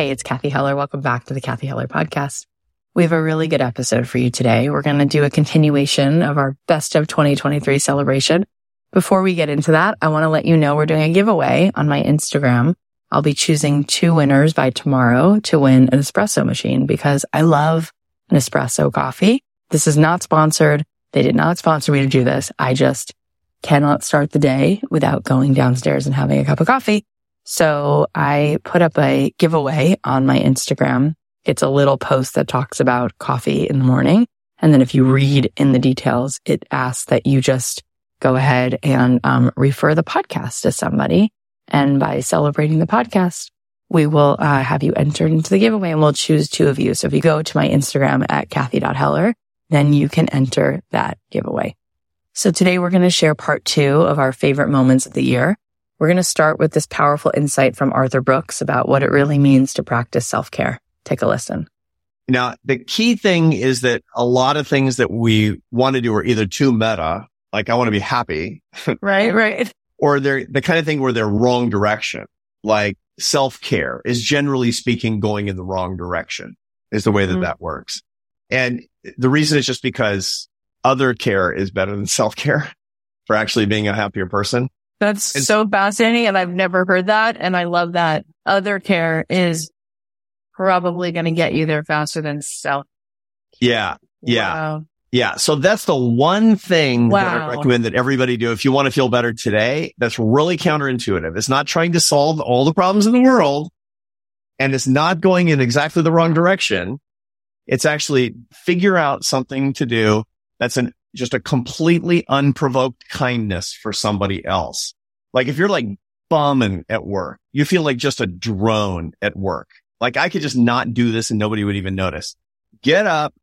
Hey, it's Cathy Heller. Welcome back to the Cathy Heller podcast. We have a really good episode for you today. We're going to do a continuation of our best of 2023 celebration. Before we get into that, I want to let you know we're doing a giveaway on my Instagram. I'll be choosing two winners by tomorrow to win an espresso machine because I love an espresso coffee. This is not sponsored. They did not sponsor me to do this. I just cannot start the day without going downstairs and having a cup of coffee. So I put up a giveaway on my Instagram. It's a little post that talks about coffee in the morning. And then if you read in the details, it asks that you just go ahead and um, refer the podcast to somebody. And by celebrating the podcast, we will uh, have you entered into the giveaway and we'll choose two of you. So if you go to my Instagram at Cathy.Heller, then you can enter that giveaway. So today we're going to share part two of our favorite moments of the year. We're going to start with this powerful insight from Arthur Brooks about what it really means to practice self-care. Take a listen. Now, the key thing is that a lot of things that we want to do are either too meta, like I want to be happy. right, right. Or they're the kind of thing where they're wrong direction, like self care is generally speaking going in the wrong direction is the way that mm-hmm. that works. And the reason is just because other care is better than self care for actually being a happier person. That's and so fascinating. And I've never heard that. And I love that other care is probably going to get you there faster than self. Yeah. Yeah. Wow. Yeah. So that's the one thing wow. that I recommend that everybody do if you want to feel better today. That's really counterintuitive. It's not trying to solve all the problems in the world and it's not going in exactly the wrong direction. It's actually figure out something to do that's an just a completely unprovoked kindness for somebody else. Like if you're like bumming at work, you feel like just a drone at work. Like I could just not do this and nobody would even notice. Get up,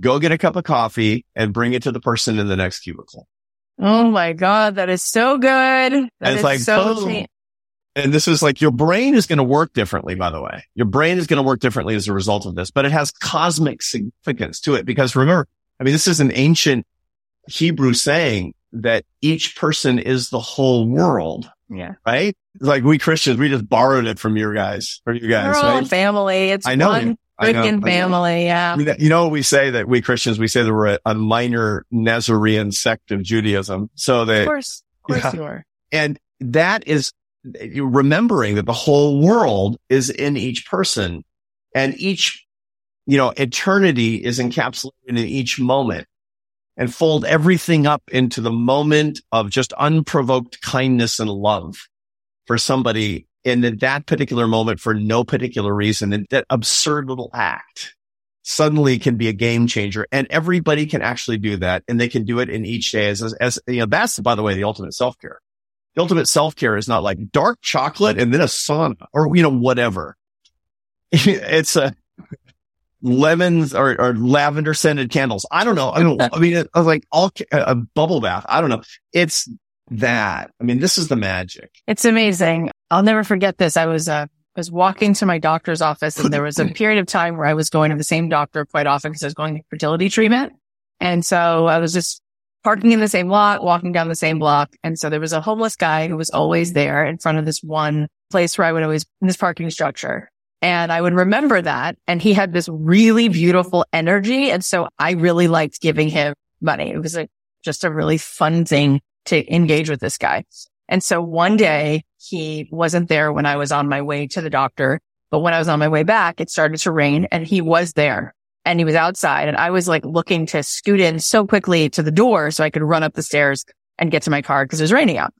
go get a cup of coffee and bring it to the person in the next cubicle. Oh my God. That is so good. That and it's like, so and this is like your brain is going to work differently, by the way. Your brain is going to work differently as a result of this, but it has cosmic significance to it because remember, I mean, this is an ancient Hebrew saying that each person is the whole world. Yeah. Right? Like we Christians, we just borrowed it from your guys, from you guys. We're right? family. It's I know. one freaking family. Yeah. You know, we say that we Christians, we say that we're a, minor Nazarene sect of Judaism. So that. Of course. Of course yeah. you are. And that is remembering that the whole world is in each person and each you know, eternity is encapsulated in each moment and fold everything up into the moment of just unprovoked kindness and love for somebody in that particular moment for no particular reason. And that absurd little act suddenly can be a game changer and everybody can actually do that. And they can do it in each day as, as, as you know, that's by the way, the ultimate self care. The ultimate self care is not like dark chocolate and then a sauna or, you know, whatever. it's a, lemons or, or lavender scented candles. I don't know. I don't, I mean, I was like all a bubble bath. I don't know. It's that. I mean, this is the magic. It's amazing. I'll never forget this. I was, uh, was walking to my doctor's office and there was a period of time where I was going to the same doctor quite often because I was going to fertility treatment. And so I was just parking in the same lot, walking down the same block. And so there was a homeless guy who was always there in front of this one place where I would always, in this parking structure. And I would remember that. And he had this really beautiful energy. And so I really liked giving him money. It was like just a really fun thing to engage with this guy. And so one day he wasn't there when I was on my way to the doctor, but when I was on my way back, it started to rain and he was there and he was outside and I was like looking to scoot in so quickly to the door so I could run up the stairs and get to my car because it was raining out.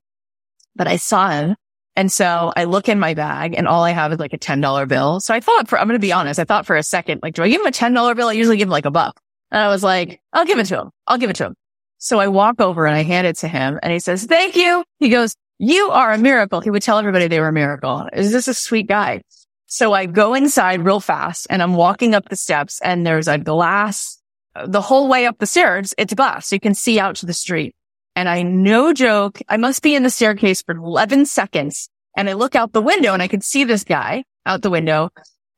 But I saw him and so I look in my bag and all I have is like a $10 bill. So I thought for, I'm going to be honest, I thought for a second, like, do I give him a $10 bill? I usually give him like a buck. And I was like, I'll give it to him. I'll give it to him. So I walk over and I hand it to him and he says, thank you. He goes, you are a miracle. He would tell everybody they were a miracle. Is this a sweet guy? So I go inside real fast and I'm walking up the steps and there's a glass the whole way up the stairs. It's glass. So you can see out to the street. And I no joke, I must be in the staircase for 11 seconds. And I look out the window and I could see this guy out the window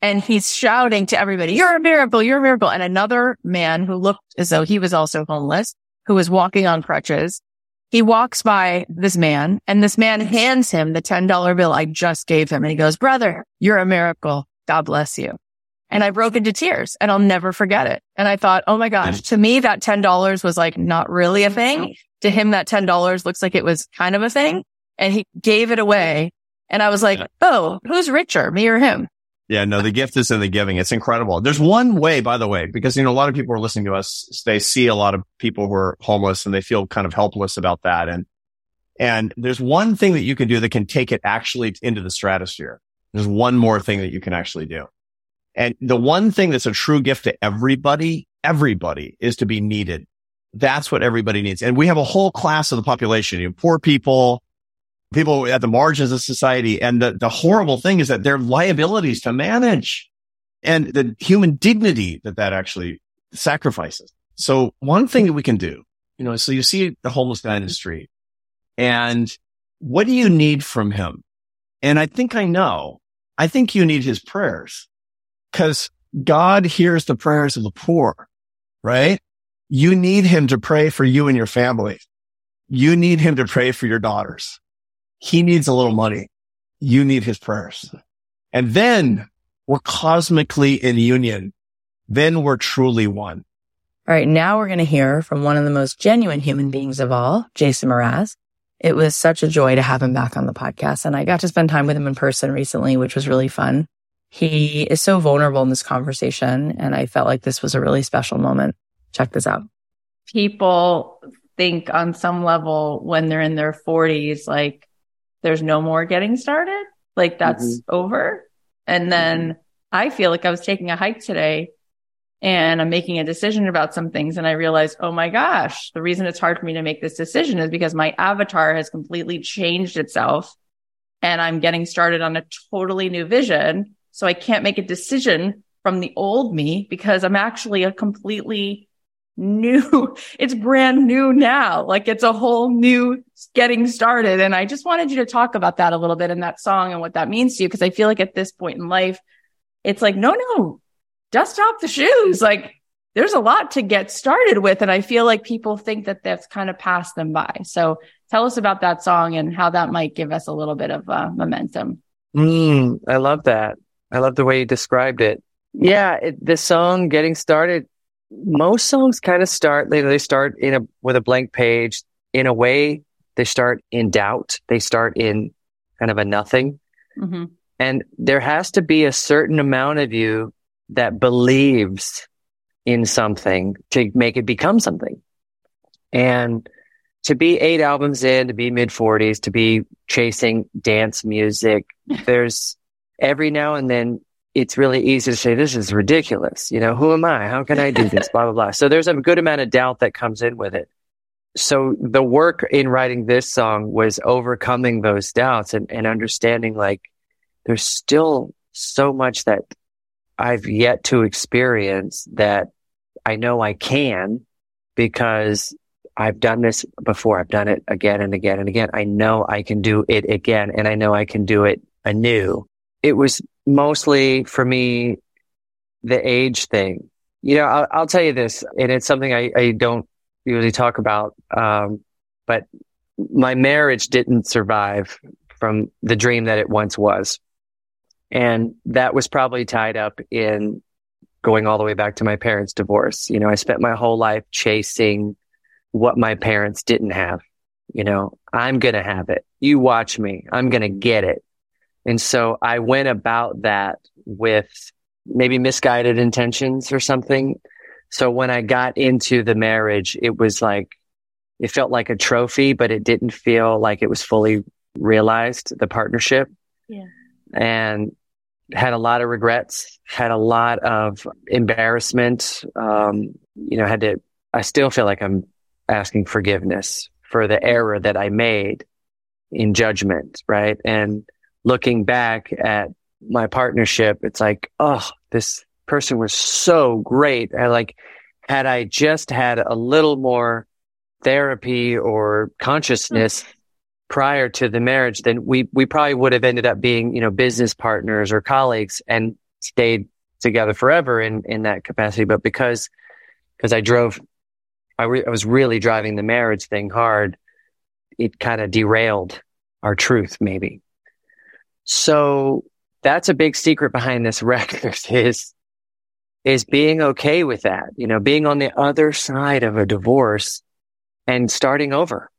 and he's shouting to everybody, you're a miracle, you're a miracle. And another man who looked as though he was also homeless, who was walking on crutches. He walks by this man and this man hands him the $10 bill I just gave him. And he goes, brother, you're a miracle. God bless you. And I broke into tears and I'll never forget it. And I thought, oh my gosh, to me, that $10 was like not really a mm-hmm. thing. To him, that $10 looks like it was kind of a thing. And he gave it away. And I was like, oh, who's richer, me or him? Yeah, no, the gift is in the giving. It's incredible. There's one way, by the way, because, you know, a lot of people are listening to us. They see a lot of people who are homeless and they feel kind of helpless about that. And, and there's one thing that you can do that can take it actually into the stratosphere. There's one more thing that you can actually do. And the one thing that's a true gift to everybody, everybody is to be needed. That's what everybody needs. And we have a whole class of the population, you know, poor people, people at the margins of society. And the, the horrible thing is that they're liabilities to manage and the human dignity that that actually sacrifices. So one thing that we can do, you know, so you see the homeless guy in the street and what do you need from him? And I think I know, I think you need his prayers because God hears the prayers of the poor, right? You need him to pray for you and your family. You need him to pray for your daughters. He needs a little money. You need his prayers. And then we're cosmically in union. Then we're truly one. All right. Now we're going to hear from one of the most genuine human beings of all, Jason Mraz. It was such a joy to have him back on the podcast. And I got to spend time with him in person recently, which was really fun. He is so vulnerable in this conversation. And I felt like this was a really special moment. Check this out. People think on some level when they're in their 40s, like there's no more getting started, like that's mm-hmm. over. And then mm-hmm. I feel like I was taking a hike today and I'm making a decision about some things. And I realized, oh my gosh, the reason it's hard for me to make this decision is because my avatar has completely changed itself and I'm getting started on a totally new vision. So I can't make a decision from the old me because I'm actually a completely new, it's brand new now. Like it's a whole new getting started. And I just wanted you to talk about that a little bit in that song and what that means to you. Cause I feel like at this point in life, it's like, no, no, dust off the shoes. Like there's a lot to get started with. And I feel like people think that that's kind of passed them by. So tell us about that song and how that might give us a little bit of uh, momentum. Mm, I love that. I love the way you described it. Yeah, it, the song getting started most songs kind of start they, they start in a with a blank page in a way they start in doubt they start in kind of a nothing mm-hmm. and there has to be a certain amount of you that believes in something to make it become something and to be eight albums in to be mid 40s to be chasing dance music there's every now and then it's really easy to say, this is ridiculous. You know, who am I? How can I do this? blah, blah, blah. So there's a good amount of doubt that comes in with it. So the work in writing this song was overcoming those doubts and, and understanding like there's still so much that I've yet to experience that I know I can because I've done this before. I've done it again and again and again. I know I can do it again and I know I can do it anew. It was mostly for me, the age thing. You know, I'll, I'll tell you this, and it's something I, I don't usually talk about. Um, but my marriage didn't survive from the dream that it once was. And that was probably tied up in going all the way back to my parents' divorce. You know, I spent my whole life chasing what my parents didn't have. You know, I'm going to have it. You watch me. I'm going to get it. And so I went about that with maybe misguided intentions or something. So when I got into the marriage, it was like, it felt like a trophy, but it didn't feel like it was fully realized, the partnership. Yeah. And had a lot of regrets, had a lot of embarrassment. Um, you know, had to, I still feel like I'm asking forgiveness for the error that I made in judgment, right? And looking back at my partnership, it's like, oh, this person was so great. And like, had I just had a little more therapy or consciousness hmm. prior to the marriage, then we, we probably would have ended up being, you know, business partners or colleagues and stayed together forever in, in that capacity. But because, because I drove, I, re- I was really driving the marriage thing hard, it kind of derailed our truth, maybe. So that's a big secret behind this record is, is being okay with that, you know, being on the other side of a divorce and starting over.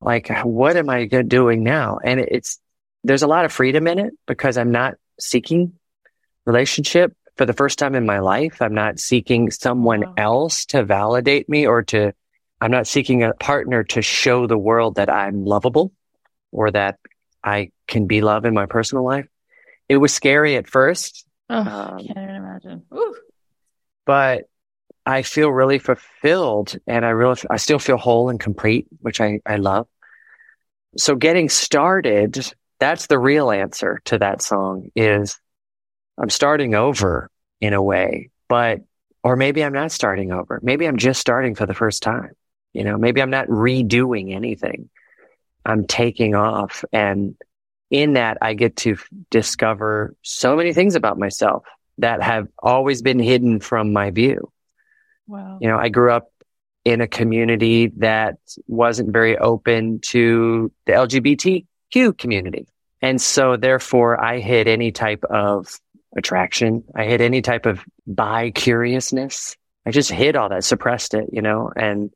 Like, what am I doing now? And it's, there's a lot of freedom in it because I'm not seeking relationship for the first time in my life. I'm not seeking someone wow. else to validate me or to, I'm not seeking a partner to show the world that I'm lovable or that I can be love in my personal life. It was scary at first. Oh, um, can't even imagine. But I feel really fulfilled and I really, I still feel whole and complete, which I, I love. So getting started, that's the real answer to that song is I'm starting over in a way, but, or maybe I'm not starting over. Maybe I'm just starting for the first time. You know, maybe I'm not redoing anything. I'm taking off. And in that, I get to f- discover so many things about myself that have always been hidden from my view. Wow. You know, I grew up in a community that wasn't very open to the LGBTQ community. And so therefore I hid any type of attraction. I hid any type of bi curiousness. I just hid all that, suppressed it, you know, and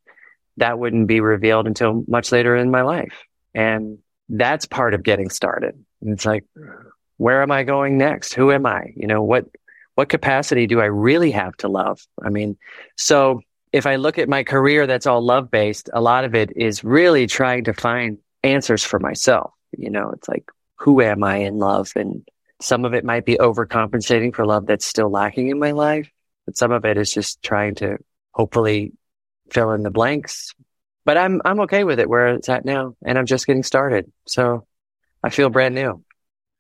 that wouldn't be revealed until much later in my life. And that's part of getting started. It's like, where am I going next? Who am I? You know, what, what capacity do I really have to love? I mean, so if I look at my career that's all love based, a lot of it is really trying to find answers for myself. You know, it's like, who am I in love? And some of it might be overcompensating for love that's still lacking in my life, but some of it is just trying to hopefully fill in the blanks. But I'm I'm okay with it where it's at now, and I'm just getting started. So I feel brand new.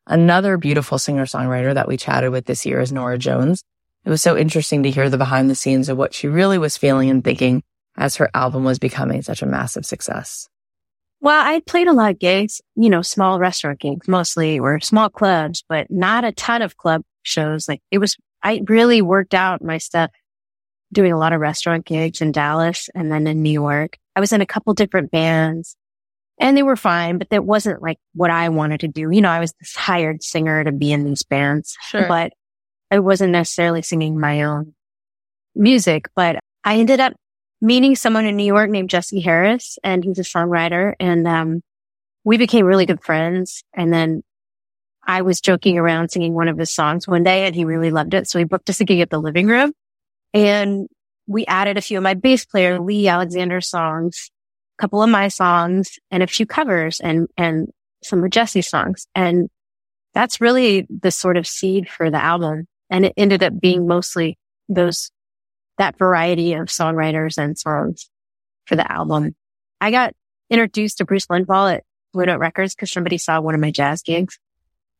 Another beautiful singer songwriter that we chatted with this year is Norah Jones. It was so interesting to hear the behind the scenes of what she really was feeling and thinking as her album was becoming such a massive success. Well, I played a lot of gigs, you know, small restaurant gigs mostly or small clubs, but not a ton of club shows. Like it was, I really worked out my stuff doing a lot of restaurant gigs in Dallas and then in New York. I was in a couple different bands and they were fine, but that wasn't like what I wanted to do. You know, I was this hired singer to be in these bands, sure. but I wasn't necessarily singing my own music, but I ended up meeting someone in New York named Jesse Harris and he's a songwriter and, um, we became really good friends. And then I was joking around singing one of his songs one day and he really loved it. So he booked us a gig at the living room and we added a few of my bass player, Lee Alexander songs, a couple of my songs and a few covers and, and some of Jesse's songs. And that's really the sort of seed for the album. And it ended up being mostly those, that variety of songwriters and songs for the album. I got introduced to Bruce Lundvall at Blue Note Records because somebody saw one of my jazz gigs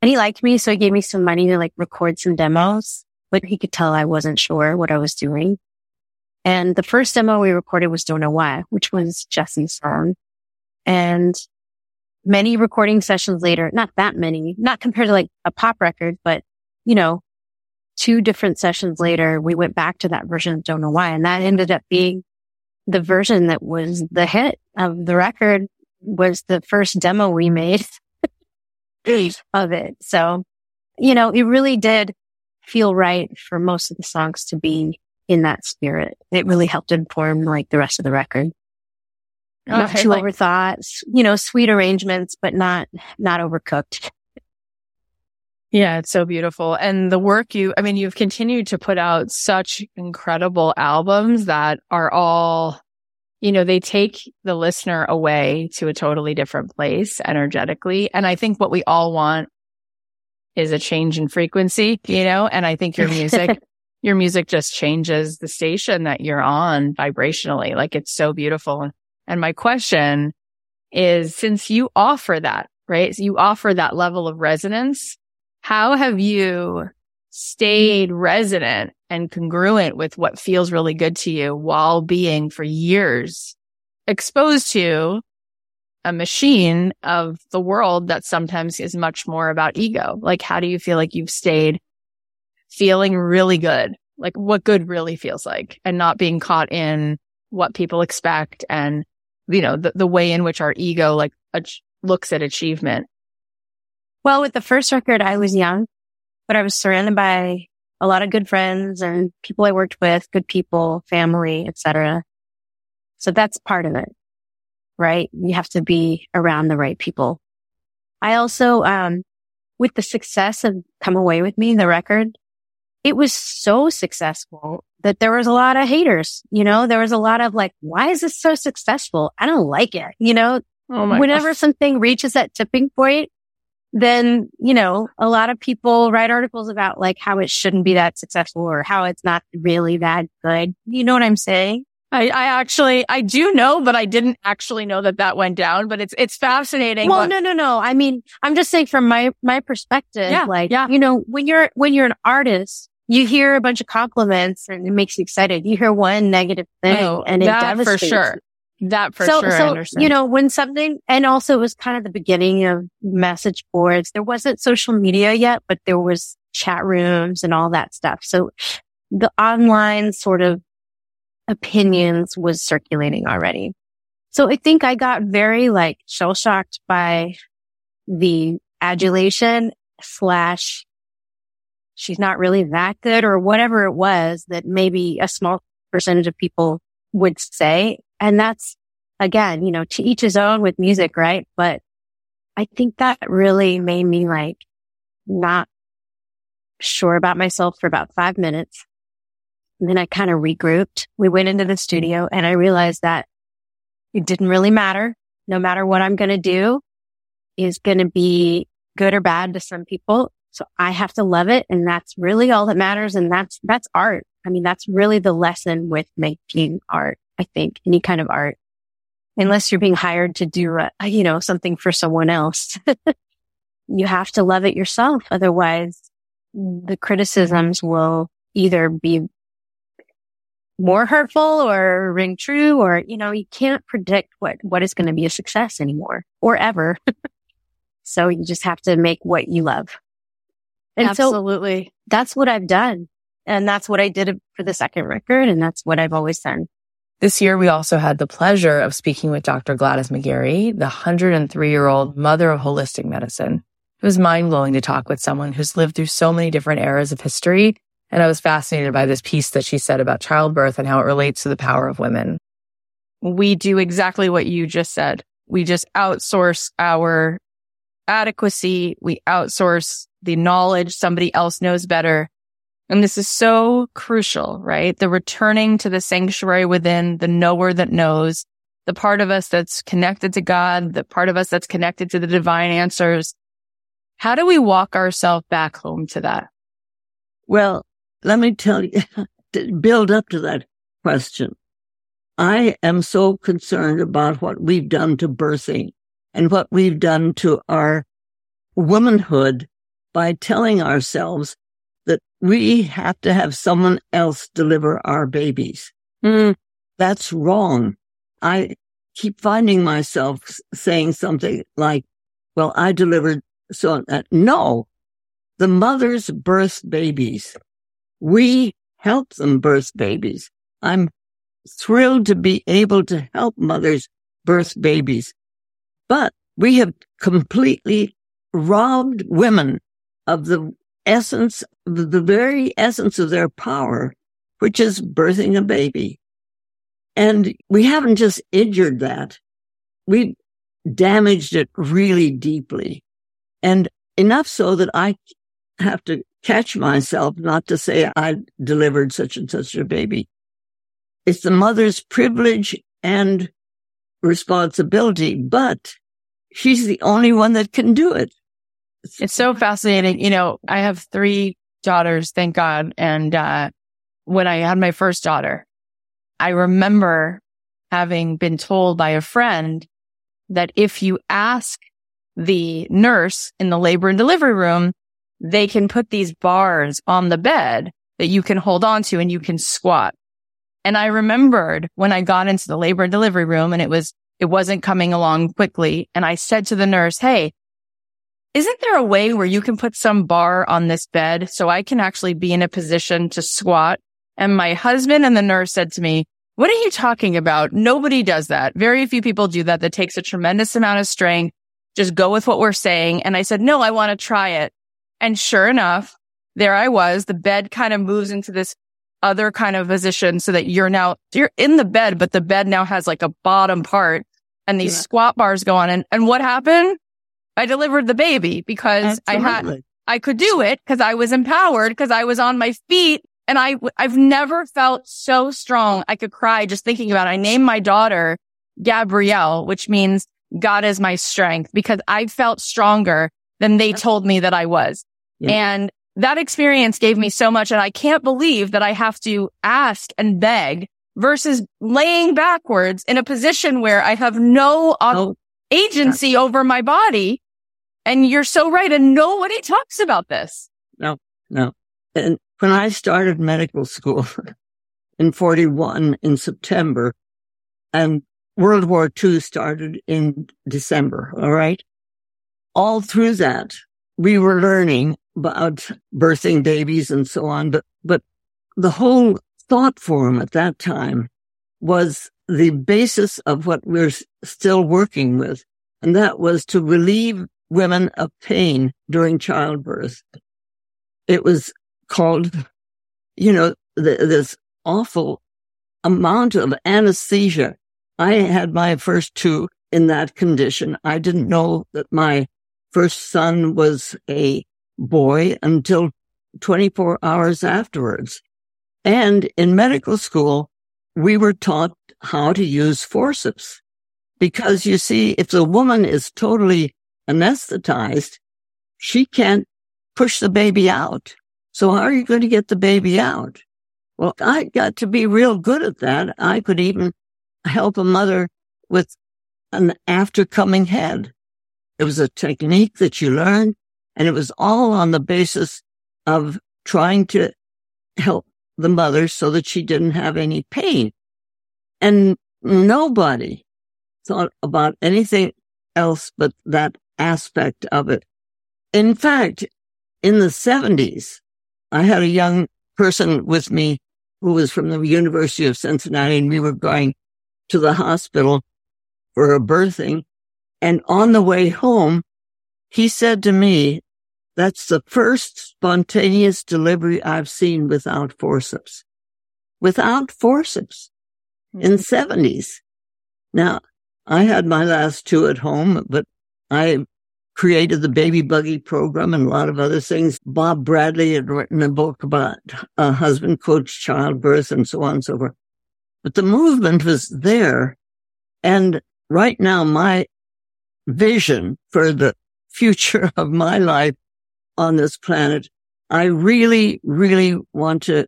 and he liked me. So he gave me some money to like record some demos, but he could tell I wasn't sure what I was doing. And the first demo we recorded was Don't Know Why, which was Jesse's song. And many recording sessions later, not that many, not compared to like a pop record, but you know, two different sessions later, we went back to that version of Don't Know Why. And that ended up being the version that was the hit of the record was the first demo we made of it. So, you know, it really did feel right for most of the songs to be in that spirit. It really helped inform like the rest of the record. Okay, not too like, overthought, you know, sweet arrangements, but not, not overcooked. Yeah, it's so beautiful. And the work you, I mean, you've continued to put out such incredible albums that are all, you know, they take the listener away to a totally different place energetically. And I think what we all want is a change in frequency, you know, and I think your music your music just changes the station that you're on vibrationally. Like it's so beautiful. And my question is, since you offer that, right? So you offer that level of resonance. How have you stayed resonant and congruent with what feels really good to you while being for years exposed to a machine of the world that sometimes is much more about ego? Like, how do you feel like you've stayed feeling really good, like what good really feels like and not being caught in what people expect and, you know, the, the way in which our ego like ach- looks at achievement. Well, with the first record, I was young but I was surrounded by a lot of good friends and people I worked with, good people, family, etc. So that's part of it, right? You have to be around the right people. I also, um, with the success of Come Away With Me, the record, it was so successful that there was a lot of haters. You know, there was a lot of like, why is this so successful? I don't like it. You know, oh whenever gosh. something reaches that tipping point, then, you know, a lot of people write articles about like how it shouldn't be that successful or how it's not really that good. You know what I'm saying? I, I actually, I do know, but I didn't actually know that that went down, but it's, it's fascinating. Well, but- no, no, no. I mean, I'm just saying from my, my perspective, yeah, like, yeah. you know, when you're, when you're an artist, you hear a bunch of compliments and it makes you excited. You hear one negative thing oh, and it devastates for sure. That for so, sure. So, you know, when something, and also it was kind of the beginning of message boards. There wasn't social media yet, but there was chat rooms and all that stuff. So the online sort of opinions was circulating already. So I think I got very like shell shocked by the adulation slash she's not really that good or whatever it was that maybe a small percentage of people would say. And that's again, you know, to each his own with music, right? But I think that really made me like not sure about myself for about five minutes. And then I kind of regrouped. We went into the studio and I realized that it didn't really matter. No matter what I'm going to do is going to be good or bad to some people. So I have to love it. And that's really all that matters. And that's, that's art. I mean, that's really the lesson with making art. I think any kind of art, unless you're being hired to do, you know, something for someone else, you have to love it yourself. Otherwise the criticisms will either be more hurtful or ring true or, you know, you can't predict what, what is going to be a success anymore or ever. so you just have to make what you love. And Absolutely. So that's what I've done. And that's what I did for the second record. And that's what I've always done. This year, we also had the pleasure of speaking with Dr. Gladys McGarey, the 103 year old mother of holistic medicine. It was mind blowing to talk with someone who's lived through so many different eras of history. And I was fascinated by this piece that she said about childbirth and how it relates to the power of women. We do exactly what you just said. We just outsource our adequacy. We outsource the knowledge somebody else knows better. And this is so crucial, right? The returning to the sanctuary within the knower that knows, the part of us that's connected to God, the part of us that's connected to the divine answers. How do we walk ourselves back home to that? Well, let me tell you, build up to that question. I am so concerned about what we've done to birthing and what we've done to our womanhood by telling ourselves that we have to have someone else deliver our babies. Mm, that's wrong. I keep finding myself saying something like, well, I delivered so uh, no, the mothers birth babies. We help them birth babies. I'm thrilled to be able to help mothers birth babies, but we have completely robbed women of the essence, the very essence of their power, which is birthing a baby. And we haven't just injured that. We damaged it really deeply. And enough so that I have to catch myself not to say I delivered such and such a baby. It's the mother's privilege and responsibility, but she's the only one that can do it. It's so fascinating. You know, I have three daughters, thank God. And, uh, when I had my first daughter, I remember having been told by a friend that if you ask the nurse in the labor and delivery room, they can put these bars on the bed that you can hold on to and you can squat. And I remembered when I got into the labor and delivery room and it was, it wasn't coming along quickly. And I said to the nurse, Hey, isn't there a way where you can put some bar on this bed so I can actually be in a position to squat? And my husband and the nurse said to me, what are you talking about? Nobody does that. Very few people do that. That takes a tremendous amount of strength. Just go with what we're saying. And I said, no, I want to try it. And sure enough, there I was. The bed kind of moves into this other kind of position so that you're now, you're in the bed, but the bed now has like a bottom part and these Yeah. squat bars go on. And, and what happened? I delivered the baby because I had, I could do it because I was empowered because I was on my feet and I, I've never felt so strong. I could cry just thinking about it. I named my daughter Gabrielle, which means God is my strength because I felt stronger than they told me that I was. Yeah. And that experience gave me so much. And I can't believe that I have to ask and beg versus laying backwards in a position where I have no Oh, agency over my body. And you're so right. And nobody talks about this. no. No. And when I started medical school in 41 in September and World War II started in December. All right. All through that, we were learning about birthing babies and so on. But, but the whole thought form at that time was the basis of what we're still working with. And that was to relieve women of pain during childbirth. It was called, you know, th- this awful amount of anesthesia. I had my first two in that condition. I didn't know that my first son was a boy until 24 hours afterwards. And in medical school, we were taught how to use forceps because you see, if the woman is totally anesthetized, she can't push the baby out. So how are you going to get the baby out? Well, I got to be real good at that. I could even help a mother with an after coming head. It was a technique that you learned and it was all on the basis of trying to help the mother so that she didn't have any pain. And nobody thought about anything else but that aspect of it. In fact, in the seventies, I had a young person with me who was from the University of Cincinnati and we were going to the hospital for a birthing. And on the way home, he said to me, that's the first spontaneous delivery I've seen without forceps. Without forceps hmm. in seventies. Now I had my last two at home, but I created the baby buggy program and a lot of other things. Bob Bradley had written a book about a husband coach childbirth and so on and so forth. But the movement was there. And right now, my vision for the future of my life on this planet, I really, really want to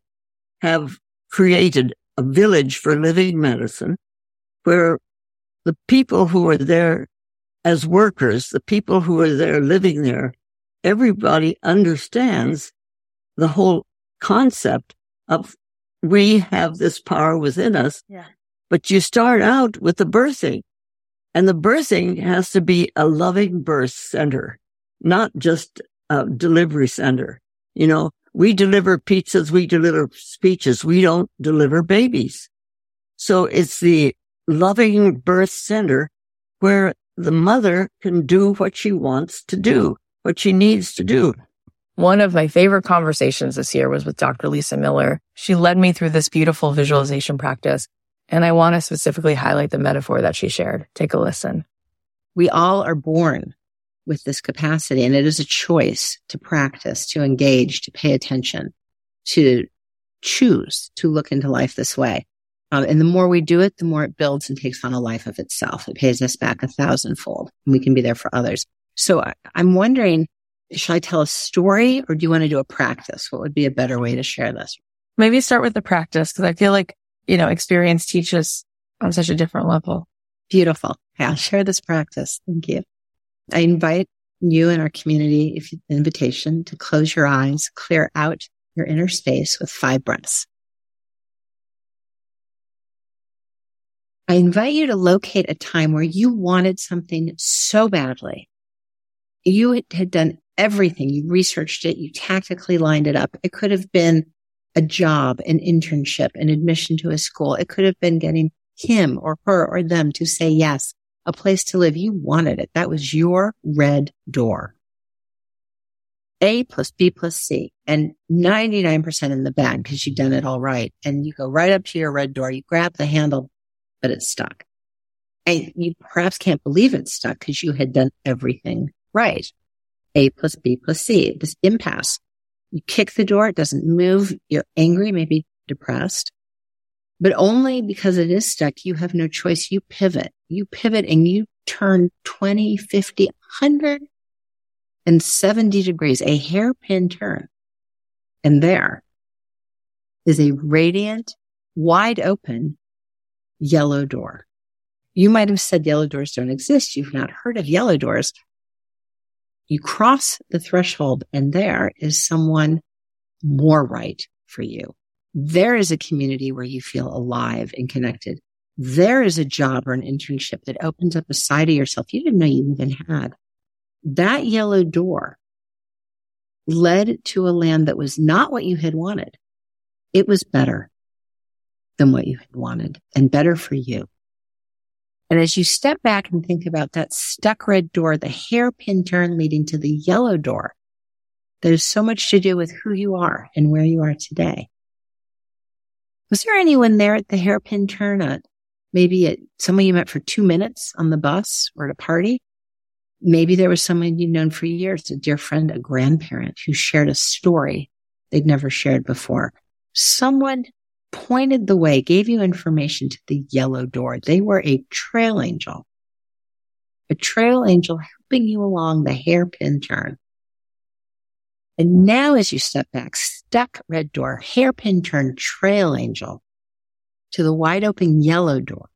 have created a village for living medicine where the people who are there as workers, the people who are there living there, everybody understands the whole concept of we have this power within us. Yeah. But you start out with the birthing and the birthing has to be a loving birth center, not just a delivery center. You know, we deliver pizzas, we deliver speeches, we don't deliver babies. So it's the loving birth center where the mother can do what she wants to do, what she needs to do. One of my favorite conversations this year was with Dr. Lisa Miller. She led me through this beautiful visualization practice. And I want to specifically highlight the metaphor that she shared. Take a listen. we all are born with this capacity and it is a choice to practice, to engage, to pay attention, to choose to look into life this way. Um, and the more we do it, the more it builds and takes on a life of itself. It pays us back a thousandfold and we can be there for others. So I, I'm wondering, should I tell a story or do you want to do a practice? What would be a better way to share this? Maybe start with the practice because I feel like, you know, experience teaches on such a different level. Beautiful. Okay, I'll share this practice. Thank you. I invite you and our community, if you invitation to close your eyes, clear out your inner space with five breaths. I invite you to locate a time where you wanted something so badly. You had- done everything. You researched it. You tactically lined it up. It could have been a job, an internship, an admission to a school. It could have been getting him or her or them to say yes, a place to live. You wanted it. That was your red door. A plus B plus C and 99% in the bag because you've done it all right. And you go right up to your red door, you grab the handle, but it's stuck. And you perhaps can't believe it's stuck because you had done everything right. A plus B plus C, this impasse. You kick the door, it doesn't move. You're angry, maybe depressed, but only because it is stuck. You have no choice. You pivot, you pivot and you turn 20, 50, 170 degrees, a hairpin turn. And there is a radiant, wide open yellow door. You might have said yellow doors don't exist. You've not heard of yellow doors. You cross the threshold and there is someone more right for you. There is a community where you feel alive and connected. There is a job or an internship that opens up a side of yourself you didn't know you even had. That yellow door led to a land that was not what you had wanted. It was better than what you had wanted and better for you. And as you step back and think about that stuck red door, the hairpin turn leading to the yellow door, there's so much to do with who you are and where you are today. Was there anyone there at the hairpin turn? At maybe at someone you met for two minutes on the bus or at a party? Maybe there was someone you'd known for years, a dear friend, a grandparent who shared a story they'd never shared before. Someone pointed the way, gave you information to the yellow door. They were a trail angel, a trail angel helping you along the hairpin turn. And now as you step back, stuck red door, hairpin turn, trail angel to the wide open yellow door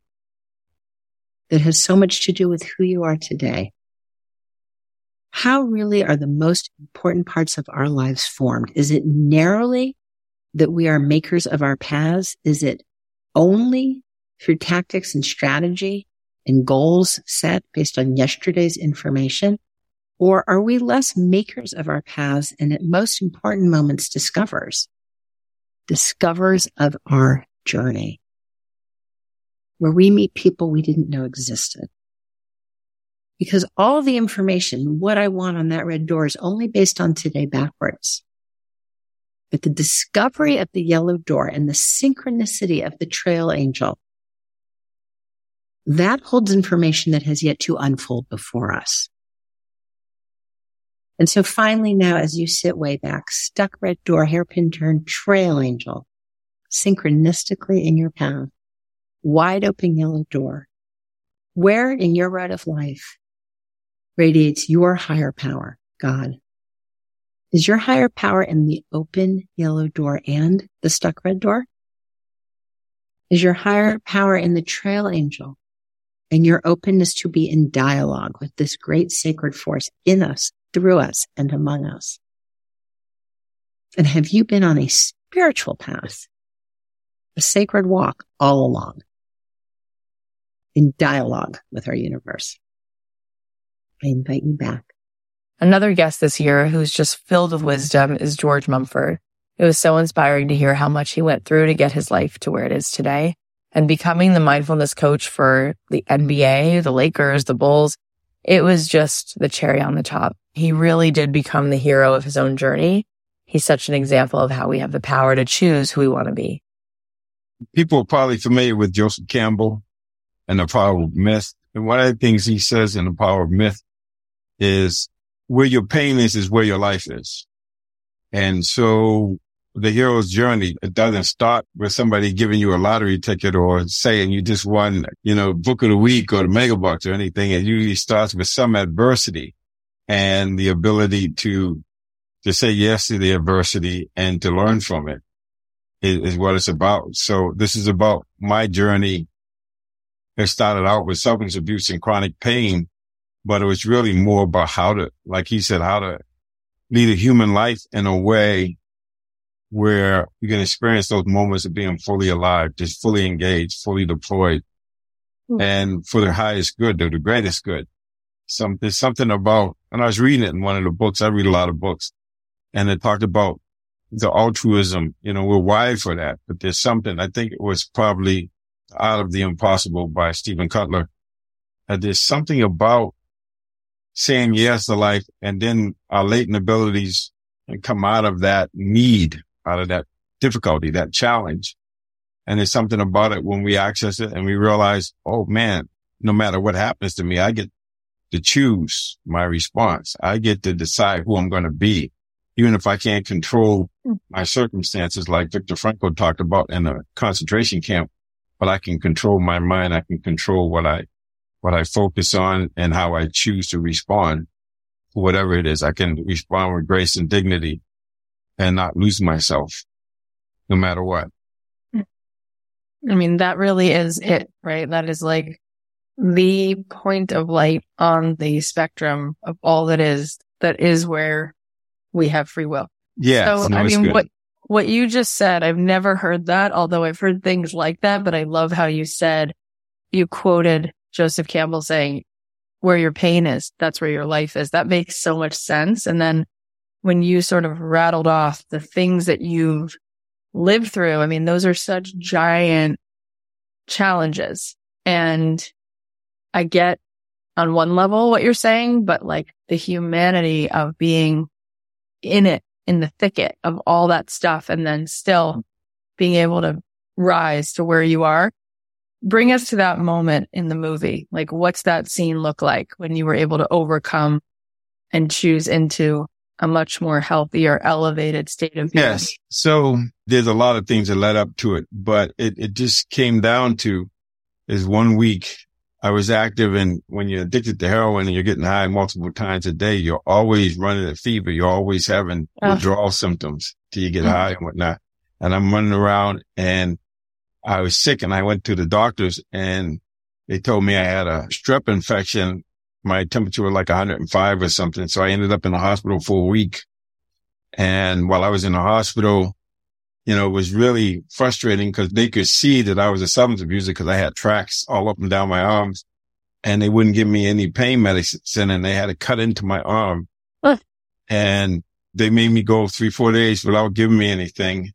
that has so much to do with who you are today. How really are the most important parts of our lives formed? Is it narrowly that we are makers of our paths? Is it only through tactics and strategy and goals set based on yesterday's information? Or are we less makers of our paths and at most important moments discovers, discovers of our journey where we meet people we didn't know existed? Because all the information, what I want on that red door is only based on today backwards. But the discovery of the yellow door and the synchronicity of the trail angel, that holds information that has yet to unfold before us. And so finally now, as you sit way back, stuck red door, hairpin turn, trail angel, synchronistically in your path, wide open yellow door, where in your ride of life radiates your higher power, God, is your higher power in the open yellow door and the stuck red door? Is your higher power in the trail angel and your openness to be in dialogue with this great sacred force in us, through us, and among us? And have you been on a spiritual path, a sacred walk all along in dialogue with our universe? I invite you back. Another guest this year who's just filled with wisdom is George Mumford. It was so inspiring to hear how much he went through to get his life to where it is today. And becoming the mindfulness coach for the NBA, the Lakers, the Bulls, it was just the cherry on the top. He really did become the hero of his own journey. He's such an example of how we have the power to choose who we want to be. People are probably familiar with Joseph Campbell and the power of myth. And one of the things he says in the power of myth is where your pain is, is where your life is. And so the hero's journey, it doesn't start with somebody giving you a lottery ticket or saying you just won, you know, book of the week or the megabucks or anything. It usually starts with some adversity and the ability to, to say yes to the adversity and to learn from it is, is what it's about. So this is about my journey. It started out with substance abuse and chronic pain but it was really more about how to, like he said, how to lead a human life in a way where you can experience those moments of being fully alive, just fully engaged, fully deployed mm-hmm. and for the highest good, or the greatest good. Some, there's something about, and I was reading it in one of the books. I read a lot of books and it talked about the altruism. You know, we're wired for that, but there's something, I think it was probably out of the impossible by Steven Kotler. Uh, there's something about saying yes to life and then our latent abilities and come out of that need, out of that difficulty, that challenge. And there's something about it when we access it and we realize, oh man, no matter what happens to me, I get to choose my response. I get to decide who I'm going to be, even if I can't control my circumstances, like Viktor Frankl talked about in a concentration camp, but I can control my mind. I can control what I, what I focus on and how I choose to respond whatever it is. I can respond with grace and dignity and not lose myself no matter what. I mean, that really is it, right? That is like the point of light on the spectrum of all that is, that is where we have free will. Yeah. So, I mean, good. what, what you just said, I've never heard that, although I've heard things like that, but I love how you said, you quoted Joseph Campbell saying, where your pain is, that's where your life is. That makes so much sense. And then when you sort of rattled off the things that you've lived through, I mean, those are such giant challenges. And I get on one level what you're saying, but like the humanity of being in it, in the thicket of all that stuff, and then still being able to rise to where you are. Bring us to that moment in the movie. Like, what's that scene look like when you were able to overcome and choose into a much more healthier, elevated state of being? Yes. So there's a lot of things that led up to it, but it, it just came down to is one week I was active and when you're addicted to heroin and you're getting high multiple times a day, you're always running a fever. You're always having withdrawal symptoms till you get Mhm. high and whatnot. And I'm running around and I was sick and I went to the doctors and they told me I had a strep infection. My temperature was like 105 or something. So I ended up in the hospital for a week. And while I was in the hospital, you know, it was really frustrating because they could see that I was a substance abuser because I had tracks all up and down my arms and they wouldn't give me any pain medicine and they had to cut into my arm. And they made me go three, four days without giving me anything.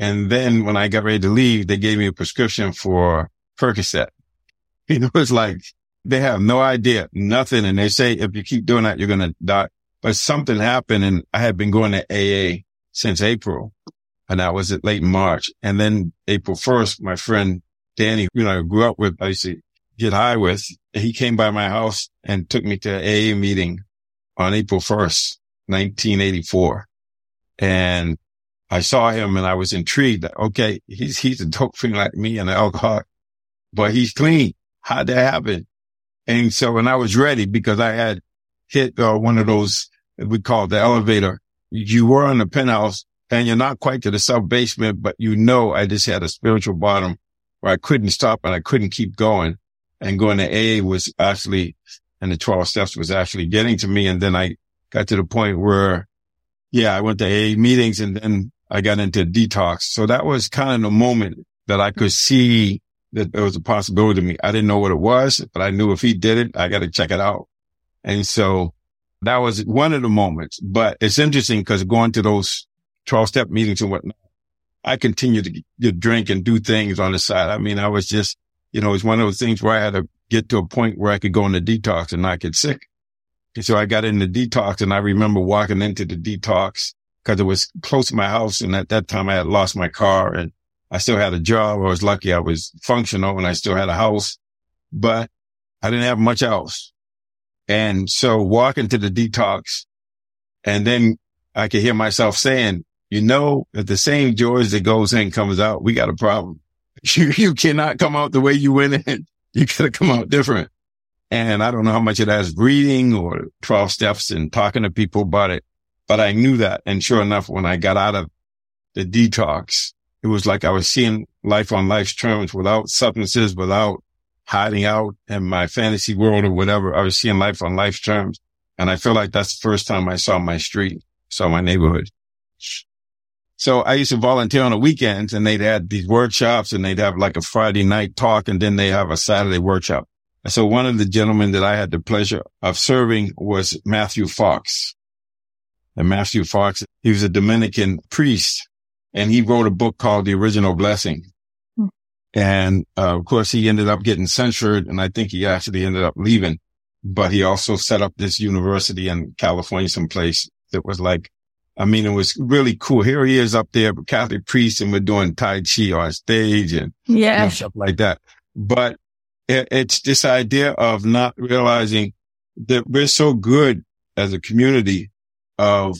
And then when I got ready to leave, they gave me a prescription for Percocet. You know, it's like they have no idea, nothing. And they say, if you keep doing that, you're going to die. But something happened and I had been going to AA since April and that was at late March. And then April 1st, my friend Danny, you know, I grew up with, I used to get high with, he came by my house and took me to AA meeting on April 1st, 1984. And I saw him and I was intrigued. Okay. He's, he's a dope fiend like me and an alcoholic, but he's clean. How'd that happen? And so when I was ready, because I had hit uh, one of those, we call the elevator, you were in the penthouse and you're not quite to the sub basement, but you know, I just had a spiritual bottom where I couldn't stop and I couldn't keep going and going to AA was actually, and the 12 steps was actually getting to me. And then I got to the point where, yeah, I went to AA meetings and then I got into detox. So that was kind of the moment that I could see that there was a possibility to me. I didn't know what it was, but I knew if he did it, I got to check it out. And so that was one of the moments, but it's interesting because going to those 12 step meetings and whatnot, I continued to get, drink and do things on the side. I mean, I was just, you know, it's one of those things where I had to get to a point where I could go into detox and not get sick. And so I got into detox and I remember walking into the detox because it was close to my house. And at that time I had lost my car and I still had a job. I was lucky I was functional and I still had a house, but I didn't have much else. And so walking to the detox and then I could hear myself saying, you know, if the same George that goes in comes out, we got a problem. You, you cannot come out the way you went in. You got to come out different. And I don't know how much of that is reading or 12 steps and talking to people about it, but I knew that. And sure enough, when I got out of the detox, it was like I was seeing life on life's terms without substances, without hiding out in my fantasy world or whatever. I was seeing life on life's terms. And I feel like that's the first time I saw my street, saw my neighborhood. So I used to volunteer on the weekends and they'd had these workshops and they'd have like a Friday night talk and then they have a Saturday workshop. So one of the gentlemen that I had the pleasure of serving was Matthew Fox. And Matthew Fox, he was a Dominican priest and he wrote a book called The Original Blessing. Hmm. And uh, of course he ended up getting censored and I think he actually ended up leaving, but he also set up this university in California someplace that was like I mean, it was really cool. Here he is up there, Catholic priest, and we're doing Tai Chi on stage and Yeah. you know, stuff like that. But it, it's this idea of not realizing that we're so good as a community of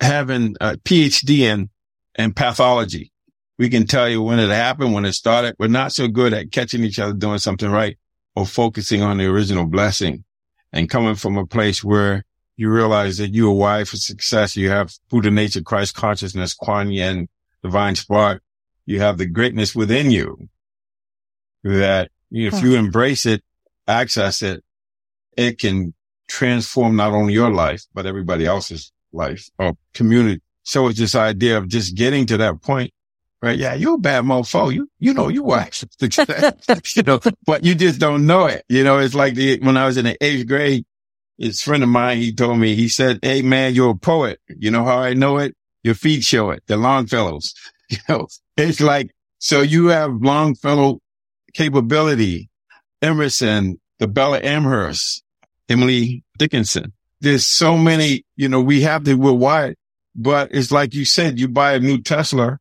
having a PhD in, in pathology. We can tell you when it happened, when it started. We're not so good at catching each other doing something right or focusing on the original blessing and coming from a place where you realize that you're a wife for success. You have Buddha nature, Christ consciousness, Kuan Yin, divine spark. You have the greatness within you that if you embrace it, access it, it can transform not only your life, but everybody else's life or community. So it's this idea of just getting to that point, right? Yeah, you're a bad mofo. You, you know, you were actually success, you know, but you just don't know it. You know, it's like the, when I was in the eighth grade, this friend of mine, he told me, he said, Hey man, you're a poet. You know how I know it? Your feet show it. The Longfellows. You know, it's like, so you have Longfellow capability, Emerson, the Belle of Amherst, Emily Dickinson. There's so many, you know, we have to, we're wired, but it's like you said, you buy a new Tesla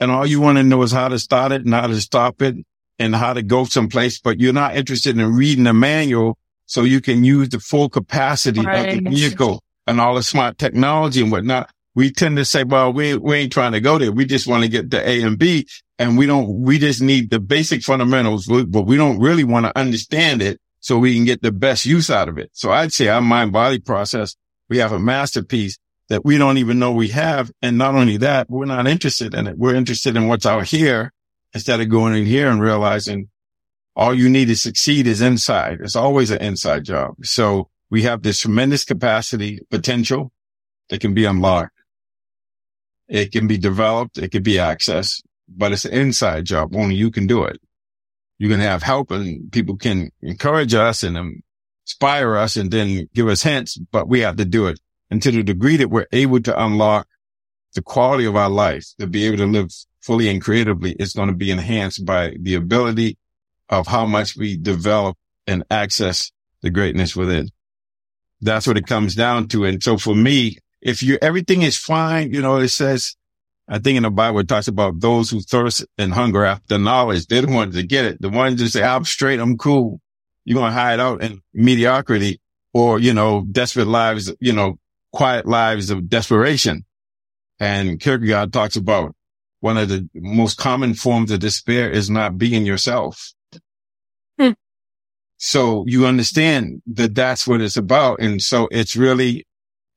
and all you want to know is how to start it and how to stop it and how to go someplace, but you're not interested in reading the manual so you can use the full capacity of the vehicle and all the smart technology and whatnot. We tend to say, well, we, we ain't trying to go there. We just want to get to A and B and we don't, we just need the basic fundamentals, but we don't really want to understand it so we can get the best use out of it. So I'd say our mind body process, we have a masterpiece that we don't even know we have. And not only that, we're not interested in it. We're interested in what's out here instead of going in here and realizing all you need to succeed is inside. It's always an inside job. So we have this tremendous capacity, potential that can be unlocked. It can be developed. It can be accessed, but it's an inside job. Only you can do it. You can have help and people can encourage us and inspire us and then give us hints, but we have to do it. And to the degree that we're able to unlock the quality of our life, to be able to live fully and creatively, it's going to be enhanced by the ability of how much we develop and access the greatness within. That's what it comes down to. And so for me, if you, everything is fine, you know, it says, I think in the Bible, it talks about those who thirst and hunger after knowledge. They're the ones that get it. The ones that say, I'm straight. I'm cool. You're going to hide out in mediocrity or, you know, desperate lives, you know, quiet lives of desperation. And Kierkegaard talks about one of the most common forms of despair is not being yourself. Hmm. So you understand that that's what it's about. And so it's really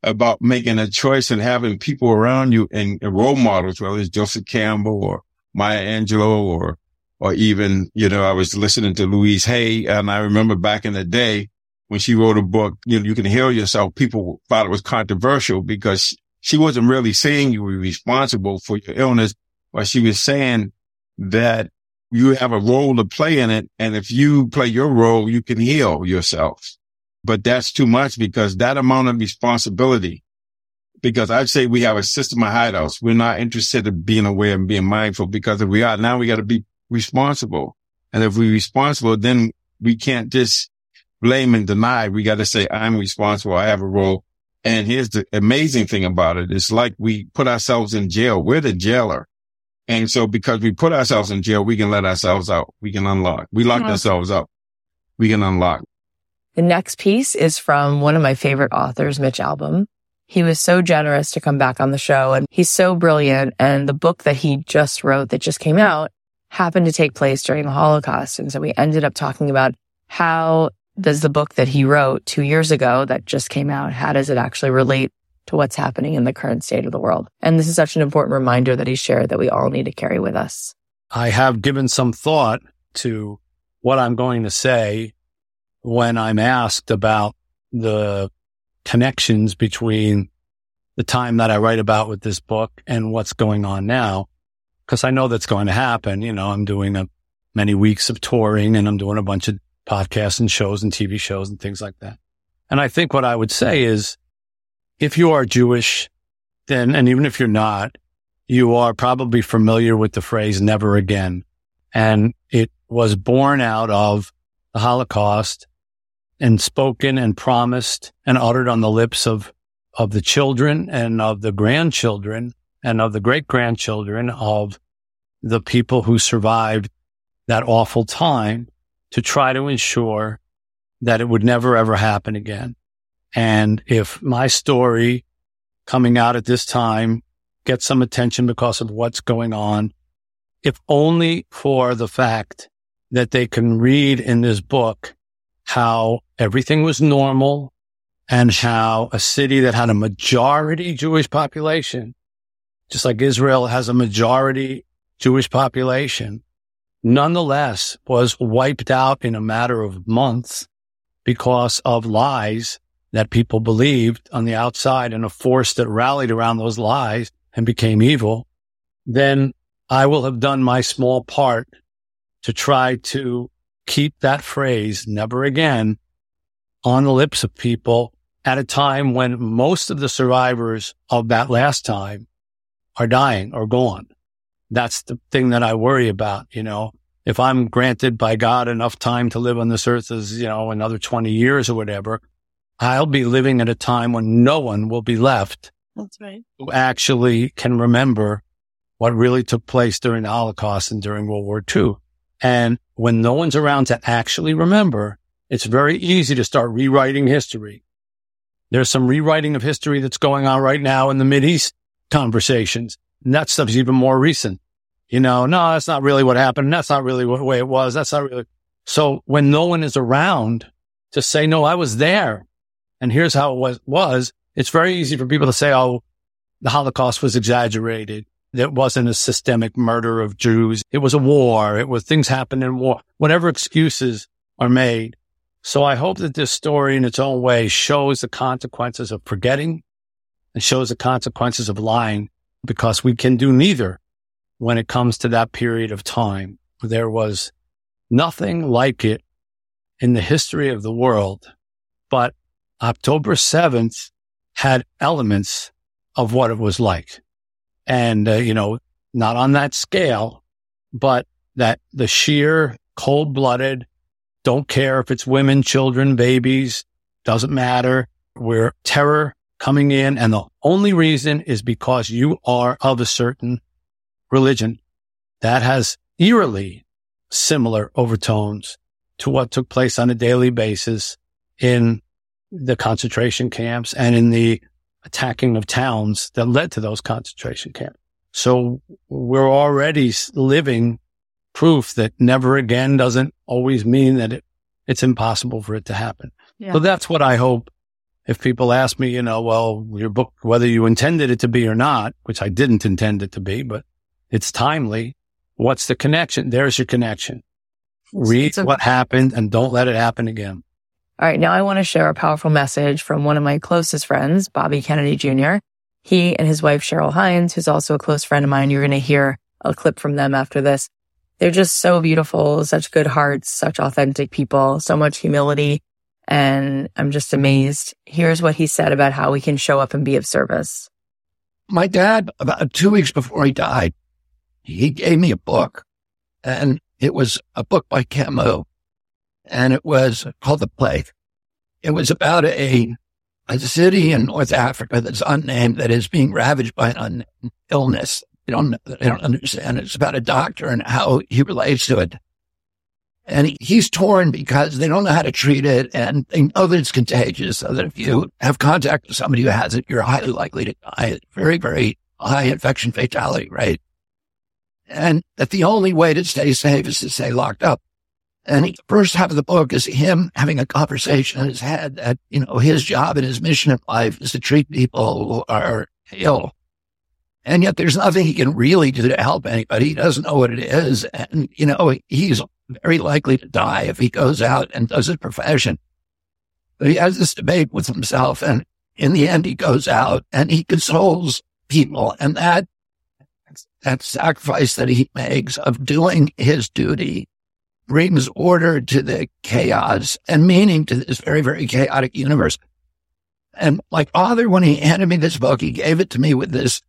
about making a choice and having people around you and, role models, whether it's Joseph Campbell or Maya Angelou or, or even, you know, I was listening to Louise Hay and I remember back in the day when she wrote a book, you know, you can heal yourself. People thought it was controversial because she wasn't really saying you were responsible for your illness, but she was saying that you have a role to play in it. And if you play your role, you can heal yourself. But that's too much because that amount of responsibility, because I'd say we have a system of hideouts. We're not interested in being aware and being mindful because if we are now, we got to be responsible. And if we're responsible, then we can't just blame and deny. We got to say, I'm responsible. I have a role. And here's the amazing thing about it. It's like we put ourselves in jail. We're the jailer. And so because we put ourselves in jail, we can let ourselves out. We can unlock. We locked Yeah. ourselves up. We can unlock. The next piece is from one of my favorite authors, Mitch Albom. He was so generous to come back on the show and he's so brilliant. And the book that he just wrote that just came out happened to take place during the Holocaust. And so we ended up talking about how does the book that he wrote two years ago that just came out, how does it actually relate to what's happening in the current state of the world? And this is such an important reminder that he shared that we all need to carry with us. I have given some thought to what I'm going to say when I'm asked about the connections between the time that I write about with this book and what's going on now. Cause I know that's going to happen. You know, I'm doing a many weeks of touring and I'm doing a bunch of podcasts and shows and TV shows and things like that. And I think what I would say is if you are Jewish, then, and even if you're not, you are probably familiar with the phrase never again. And it was born out of the Holocaust and spoken and promised and uttered on the lips of, of the children and of the grandchildren and of the great grandchildren of the people who survived that awful time to try to ensure that it would never ever happen again. And if my story coming out at this time gets some attention because of what's going on, if only for the fact that they can read in this book how everything was normal and how a city that had a majority Jewish population, just like Israel has a majority Jewish population, nonetheless was wiped out in a matter of months because of lies that people believed on the outside and a force that rallied around those lies and became evil, then I will have done my small part to try to keep that phrase never again on the lips of people at a time when most of the survivors of that last time are dying or gone. That's the thing that I worry about. You know, if I'm granted by God enough time to live on this earth as, you know, another 20 years or whatever, I'll be living at a time when no one will be left. That's right. Who actually can remember what really took place during the Holocaust and during World War II. And when no one's around to actually remember, it's very easy to start rewriting history. There's some rewriting of history that's going on right now in the East conversations. And that stuff's even more recent. You know, no, that's not really what happened. That's not really the way it was. That's not really. So when no one is around to say, no, I was there and here's how it was, was, it's very easy for people to say, oh, the Holocaust was exaggerated. It wasn't a systemic murder of Jews. It was a war. It was things happened in war, whatever excuses are made. So I hope that this story in its own way shows the consequences of forgetting and shows the consequences of lying because we can do neither when it comes to that period of time. There was nothing like it in the history of the world, but October 7th had elements of what it was like. And, uh, you know, not on that scale, but that the sheer cold blooded, don't care if it's women, children, babies, doesn't matter. We're terror coming in. And the only reason is because you are of a certain religion that has eerily similar overtones to what took place on a daily basis in the concentration camps and in the attacking of towns that led to those concentration camps. So we're already living proof that never again doesn't always mean that it, it's impossible for it to happen. Yeah. So that's what I hope. If people ask me, you know, well, your book, whether you intended it to be or not, which I didn't intend it to be, but it's timely. What's the connection? There's your connection. Read a- what happened and don't let it happen again. All right. Now I want to share a powerful message from one of my closest friends, Bobby Kennedy Jr. He and his wife, Cheryl Hines, who's also a close friend of mine. You're going to hear a clip from them after this. They're just so beautiful, such good hearts, such authentic people, so much humility. And I'm just amazed. Here's what he said about how we can show up and be of service. My dad, about two weeks before he died, he gave me a book and it was a book by Camus and it was called The Plague. It was about a, a city in North Africa that's unnamed that is being ravaged by an illness. They don't, they don't understand. It's about a doctor and how he relates to it. And he's torn because they don't know how to treat it and they know that it's contagious. So that if you have contact with somebody who has it, you're highly likely to die. Very, very high infection fatality rate. And that the only way to stay safe is to stay locked up. And the first half of the book is him having a conversation in his head that, you know, his job and his mission in life is to treat people who are ill. And yet there's nothing he can really do to help anybody. He doesn't know what it is. And, you know, he's very likely to die if he goes out and does his profession. But he has this debate with himself. And in the end, he goes out and he consoles people. And that, that sacrifice that he makes of doing his duty brings order to the chaos and meaning to this very, very chaotic universe. And my father, when he handed me this book, he gave it to me with this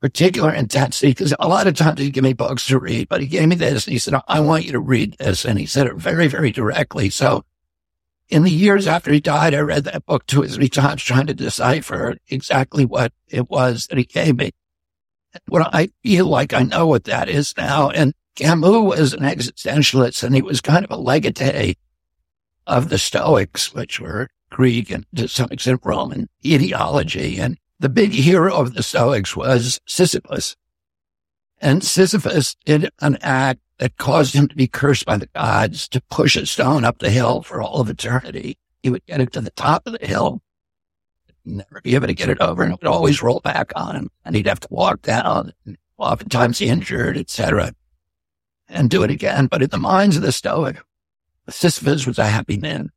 particular intensity because a lot of times he'd give me books to read, but he gave me this and he said, I want you to read this. And he said it very, very directly. So in the years after he died, I read that book two or three times trying to decipher exactly what it was that he gave me. What I feel like I know what that is now. And Camus was an existentialist and he was kind of a legatee of the Stoics, which were Greek and to some extent Roman ideology. And the big hero of the Stoics was Sisyphus. And Sisyphus did an act that caused him to be cursed by the gods to push a stone up the hill for all of eternity. He would get it to the top of the hill, never be able to get it over, and it would always roll back on him, and he'd have to walk down, oftentimes injured, etc., and do it again. But in the minds of the Stoic, Sisyphus was a happy man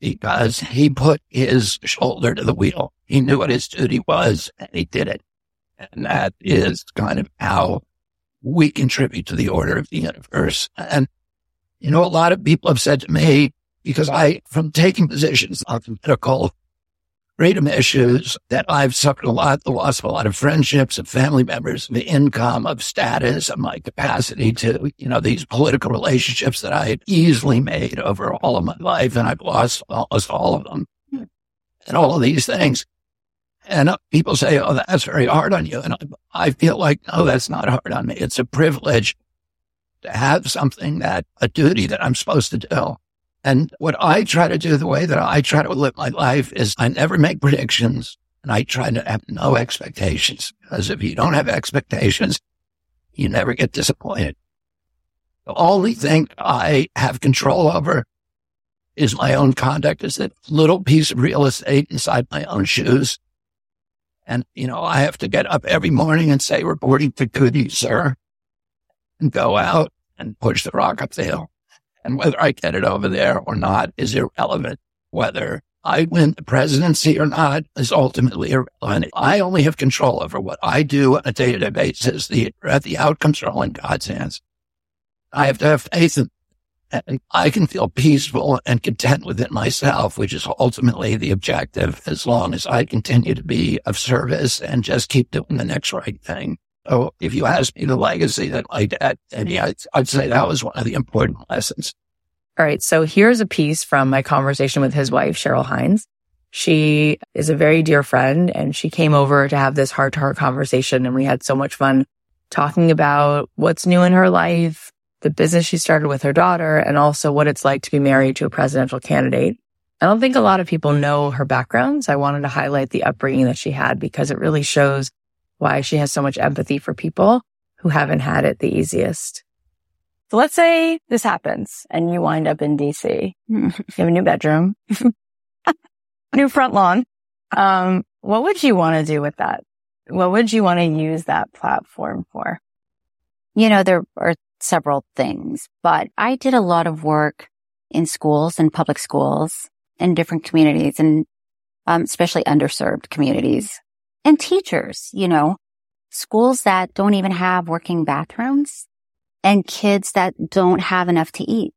because he put his shoulder to the wheel. He knew what his duty was, and he did it. And that is kind of how we contribute to the order of the universe. And, you know, a lot of people have said to me, because I, from taking positions on the medical freedom issues, that I've suffered a lot, the loss of a lot of friendships, of family members, the income, of status, of my capacity to, you know, these political relationships that I had easily made over all of my life. And I've lost almost all of them hmm. and all of these things. And uh, people say, Oh, that's very hard on you. And I, feel like, no, that's not hard on me. It's a privilege to have something that a duty that I'm supposed to do. And what I try to do, the way that I try to live my life is I never make predictions and I try to have no expectations because if you don't have expectations, you never get disappointed. The only thing I have control over is my own conduct, is that little piece of real estate inside my own shoes and, you know, I have to get up every morning and say, reporting to duty, sir, and go out and push the rock up the hill. And whether I get it over there or not is irrelevant. Whether I win the presidency or not is ultimately irrelevant. I only have control over what I do on a day to day basis. The, the outcomes are all in God's hands. I have to have faith in and I can feel peaceful and content within myself, which is ultimately the objective, as long as I continue to be of service and just keep doing the next right thing. So if you ask me the legacy that my dad, and yeah, I'd say that was one of the important lessons. All right. So here's a piece from my conversation with his wife, Cheryl Hines. She is a very dear friend and she came over to have this heart to heart conversation. And we had so much fun talking about what's new in her life, the business she started with her daughter and also what it's like to be married to a presidential candidate. I don't think a lot of people know her backgrounds. I wanted to highlight the upbringing that she had because it really shows why she has so much empathy for people who haven't had it the easiest. So let's say this happens and you wind up in DC. you have a new bedroom, new front lawn. Um, what would you want to do with that? What would you want to use that platform for? You know, there are several things, but I did a lot of work in schools and public schools in different communities and um, especially underserved communities and teachers, you know, schools that don't even have working bathrooms and kids that don't have enough to eat.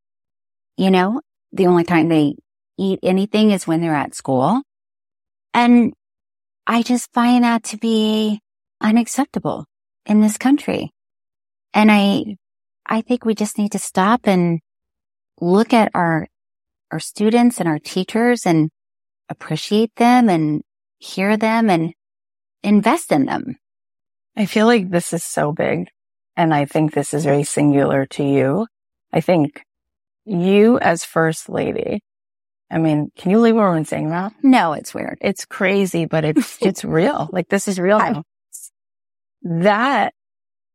You know, the only time they eat anything is when they're at school. And I just find that to be unacceptable in this country. And I I think we just need to stop and look at our, our students and our teachers and appreciate them and hear them and invest in them. I feel like this is so big. And I think this is very singular to you. I think you as first lady, I mean, can you leave a woman saying that? No, it's weird. It's crazy, but it's, it's real. Like this is real now. That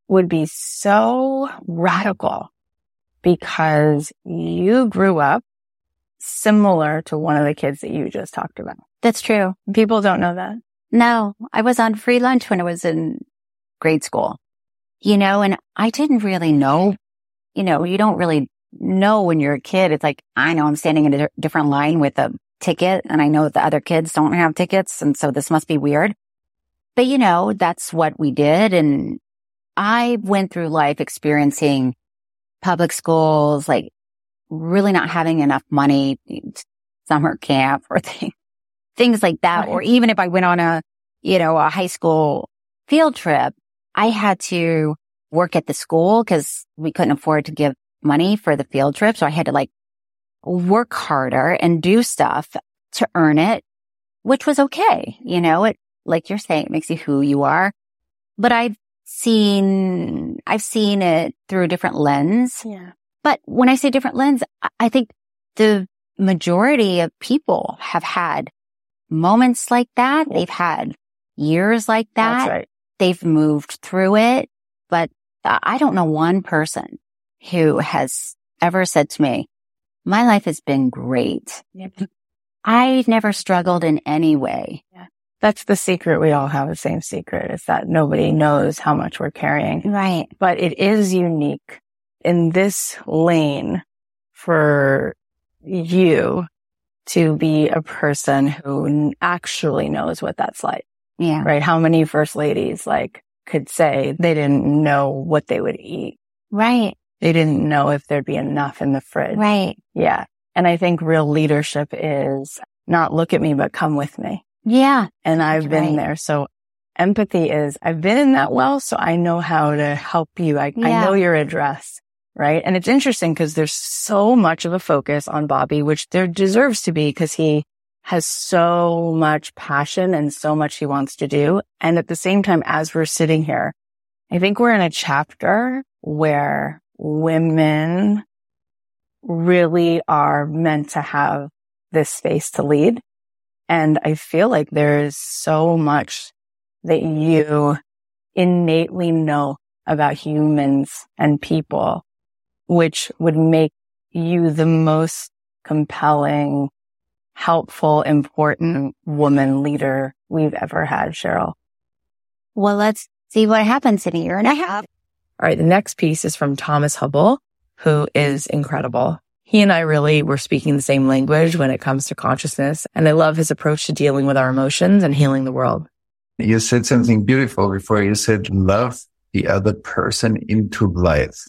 would be so radical because you grew up similar to one of the kids that you just talked about. That's true. People don't know that. No, I was on free lunch when I was in grade school, you know, and I didn't really know, you know, you don't really know when you're a kid. It's like, I know I'm standing in a different line with a ticket and I know the other kids don't have tickets. And so this must be weird. But you know, that's what we did. And I went through life experiencing public schools, like really not having enough money, summer camp or things, things like that. Right. Or even if I went on a, you know, a high school field trip, I had to work at the school because we couldn't afford to give money for the field trip. So I had to like work harder and do stuff to earn it, which was okay. You know, it, like you're saying, it makes you who you are. But I've seen, I've seen it through a different lens. Yeah. But when I say different lens, I- I think the majority of people have had moments like that. They've had years like that. That's right. They've moved through it. But I I don't know one person who has ever said to me, my life has been great. I've never struggled in any way. That's the secret. We all have the same secret is that nobody knows how much we're carrying. Right. But it is unique in this lane for you to be a person who actually knows what that's like, Yeah. right? How many first ladies like could say they didn't know what they would eat. Right. They didn't know if there'd be enough in the fridge. Right. Yeah. And I think real leadership is not look at me, but come with me. Yeah. And I've been right. there. So empathy is I've been in that well. So I know how to help you. I, I know your address. Right. And it's interesting because there's so much of a focus on Bobby, which there deserves to be because he has so much passion and so much he wants to do. And at the same time, as we're sitting here, I think we're in a chapter where women really are meant to have this space to lead. And I feel like there's so much that you innately know about humans and people, which would make you the most compelling, helpful, important woman leader we've ever had, Cheryl. Well, let's see what happens in a year and a half. All right. The next piece is from Thomas Hübl, who is incredible. He and I really were speaking the same language when it comes to consciousness. And I love his approach to dealing with our emotions and healing the world. You said something beautiful before. You said love the other person into life.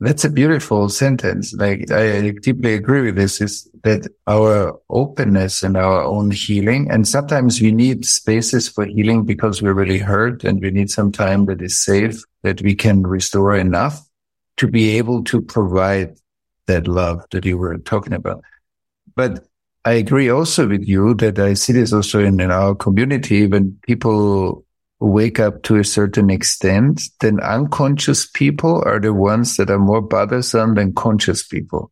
That's a beautiful sentence. Like I deeply agree with this is that our openness and our own healing. And sometimes we need spaces for healing because we're really hurt and we need some time that is safe that we can restore enough to be able to provide that love that you were talking about. But I agree also with you that I see this also in, in our community when people wake up to a certain extent, then unconscious people are the ones that are more bothersome than conscious people.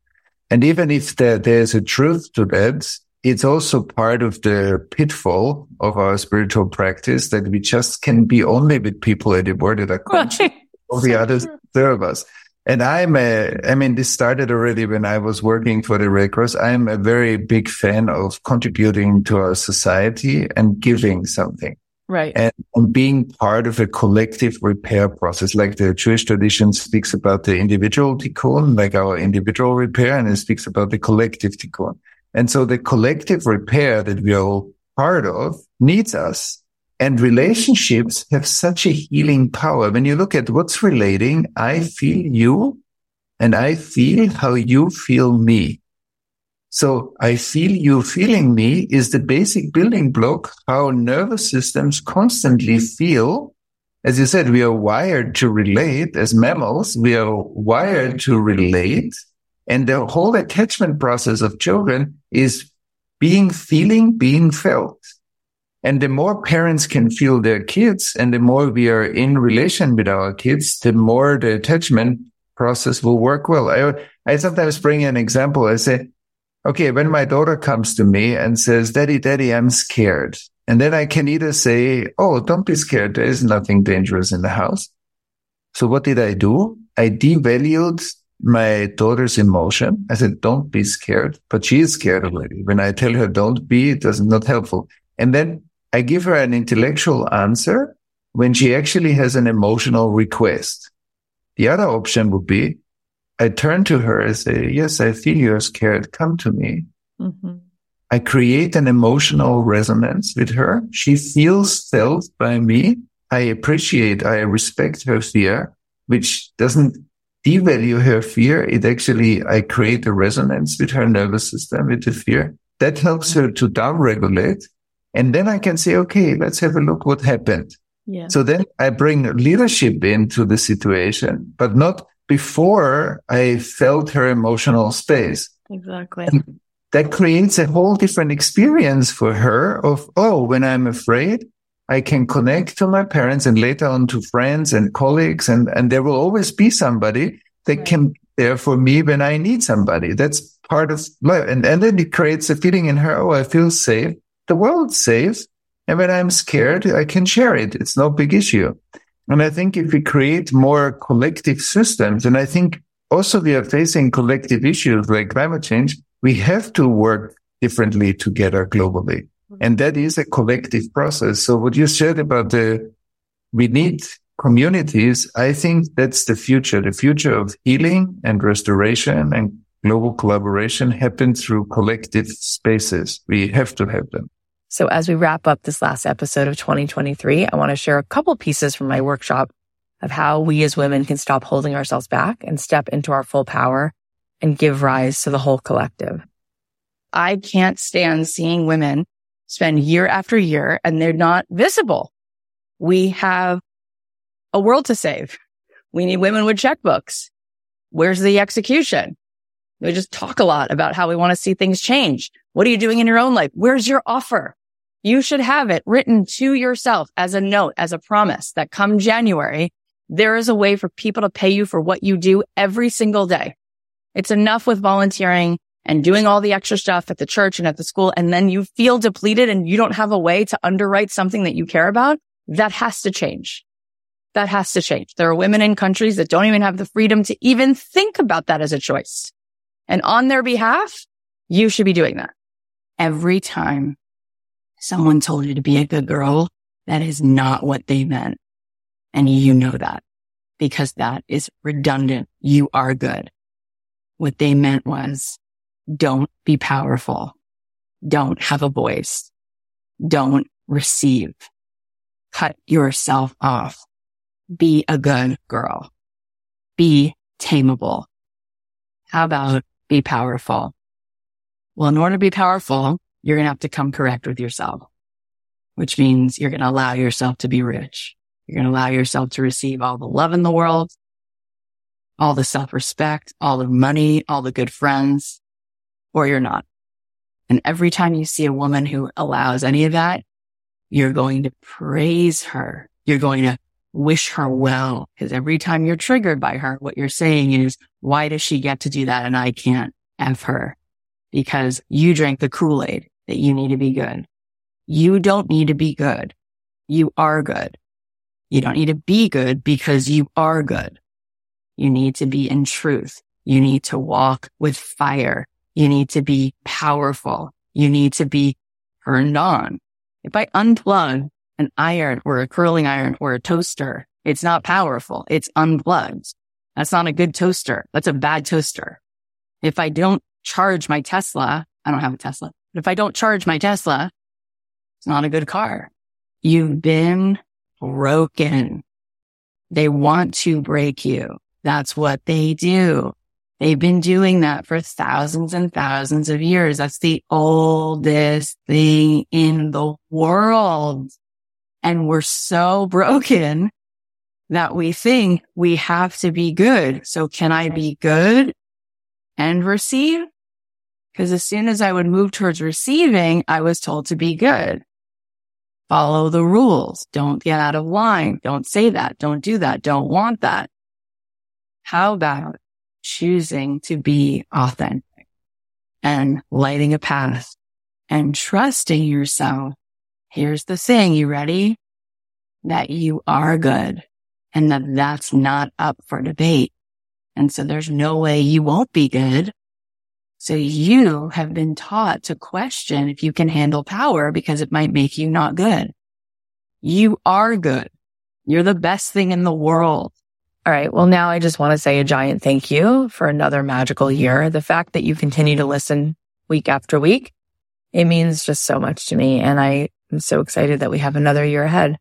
And even if there, there's a truth to that, it's also part of the pitfall of our spiritual practice that we just can be only with people anymore that are conscious. All the others serve us. And I'm a, I mean, this started already when I was working for the Red Cross. I'm a very big fan of contributing to our society and giving something Right. and, and being part of a collective repair process. Like the Jewish tradition speaks about the individual tikkun, like our individual repair, and it speaks about the collective tikkun. And so the collective repair that we are all part of needs us. And relationships have such a healing power. When you look at what's relating, I feel you and I feel how you feel me. So I feel you feeling me is the basic building block how nervous systems constantly feel. As you said, we are wired to relate as mammals. We are wired to relate. And the whole attachment process of children is being feeling, being felt. And the more parents can feel their kids and the more we are in relation with our kids, the more the attachment process will work well. I, I sometimes bring an example. I say, okay, when my daughter comes to me and says, daddy, daddy, I'm scared. And then I can either say, oh, don't be scared. There is nothing dangerous in the house. So what did I do? I devalued my daughter's emotion. I said, don't be scared, but she is scared already. When I tell her don't be, it does not helpful. And then I give her an intellectual answer when she actually has an emotional request. The other option would be I turn to her and say, yes, I feel you're scared. Come to me. Mm-hmm. I create an emotional resonance with her. She feels felt by me. I appreciate, I respect her fear, which doesn't devalue her fear. It actually, I create a resonance with her nervous system, with the fear. That helps her to downregulate. And then I can say, okay, let's have a look what happened. Yeah. So then I bring leadership into the situation, but not before I felt her emotional space. Exactly. And that creates a whole different experience for her of, oh, when I'm afraid, I can connect to my parents and later on to friends and colleagues. And, and there will always be somebody that right. can be there for me when I need somebody. That's part of life. And, and then it creates a feeling in her, oh, I feel safe. The world's safe. And when I'm scared, I can share it. It's no big issue. And I think if we create more collective systems, and I think also we are facing collective issues like climate change, we have to work differently together globally. Mm-hmm. And that is a collective process. So what you said about the, we need communities. I think that's the future. The future of healing and restoration and global collaboration happen through collective spaces. We have to have them. So as we wrap up this last episode of 2023, I want to share a couple pieces from my workshop of how we as women can stop holding ourselves back and step into our full power and give rise to the whole collective. I can't stand seeing women spend year after year and they're not visible. We have a world to save. We need women with checkbooks. Where's the execution? We just talk a lot about how we want to see things change. What are you doing in your own life? Where's your offer? You should have it written to yourself as a note, as a promise that come January, there is a way for people to pay you for what you do every single day. It's enough with volunteering and doing all the extra stuff at the church and at the school. And then you feel depleted and you don't have a way to underwrite something that you care about. That has to change. That has to change. There are women in countries that don't even have the freedom to even think about that as a choice. And on their behalf, you should be doing that. Every time someone told you to be a good girl, that is not what they meant. And you know that because that is redundant. You are good. What they meant was don't be powerful. Don't have a voice. Don't receive. Cut yourself off. Be a good girl. Be tameable. How about be powerful? Well, in order to be powerful, you're going to have to come correct with yourself, which means you're going to allow yourself to be rich. You're going to allow yourself to receive all the love in the world, all the self respect, all the money, all the good friends, or you're not. And every time you see a woman who allows any of that, you're going to praise her. You're going to wish her well. Because every time you're triggered by her, what you're saying is, why does she get to do that and I can't F her? Because you drank the Kool-Aid that you need to be good. You don't need to be good. You are good. You don't need to be good because you are good. You need to be in truth. You need to walk with fire. You need to be powerful. You need to be turned on. If I unplug an iron or a curling iron or a toaster, it's not powerful. It's unplugged. That's not a good toaster. That's a bad toaster. If I don't charge my Tesla, I don't have a Tesla, but if I don't charge my Tesla, it's not a good car. You've been broken. They want to break you. That's what they do. They've been doing that for thousands and thousands of years. That's the oldest thing in the world. And we're so broken that we think we have to be good. So can I be good and receive? Because as soon as I would move towards receiving, I was told to be good. Follow the rules. Don't get out of line. Don't say that. Don't do that. Don't want that. How about choosing to be authentic and lighting a path and trusting yourself? Here's the thing. You ready? That you are good and that that's not up for debate. And so there's no way you won't be good so you have been taught to question if you can handle power because it might make you not good. You are good. You're the best thing in the world. All right. Well, now I just want to say a giant thank you for another magical year. The fact that you continue to listen week after week, it means just so much to me. And I am so excited that we have another year ahead.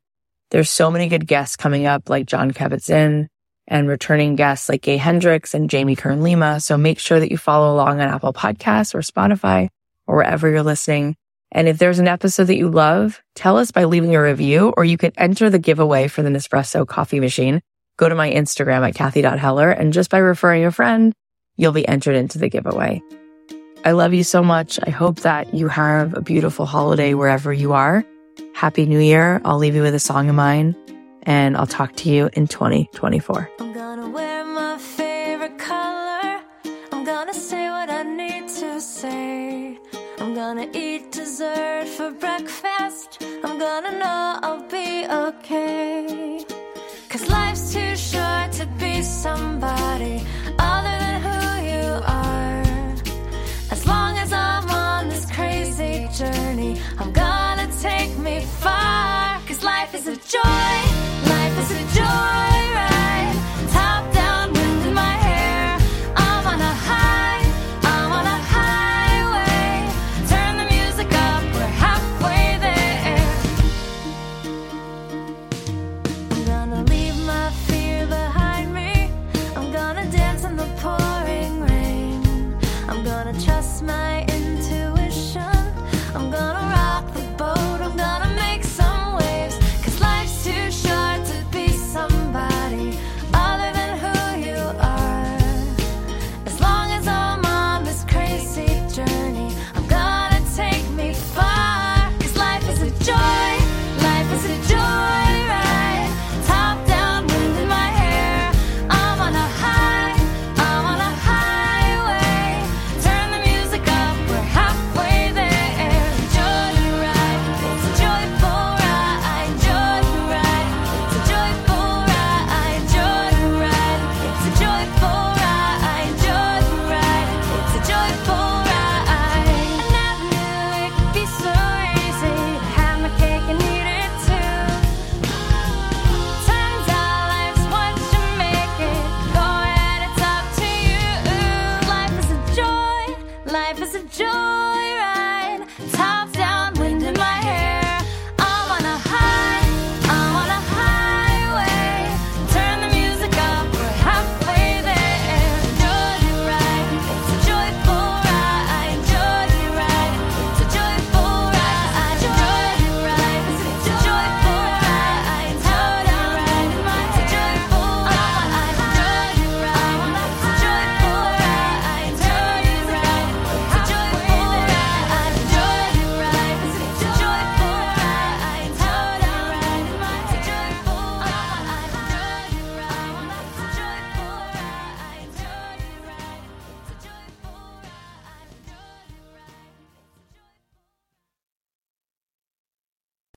There's so many good guests coming up like Jon Kabat-Zinn, and returning guests like Gay Hendricks and Jamie Kern Lima. So make sure that you follow along on Apple Podcasts or Spotify or wherever you're listening. And if there's an episode that you love, tell us by leaving a review or you can enter the giveaway for the Nespresso coffee machine. Go to my Instagram at Cathy.Heller and just by referring a friend, you'll be entered into the giveaway. I love you so much. I hope that you have a beautiful holiday wherever you are. Happy New Year. I'll leave you with a song of mine and I'll talk to you in 2024. I'm gonna wear my favorite color. I'm gonna say what I need to say. I'm gonna eat dessert for breakfast. I'm gonna know I'll be okay. Cause life's too short to be somebody other than who you are. As long as I'm on this crazy journey, I'm gonna take me far. Cause life is a joy why.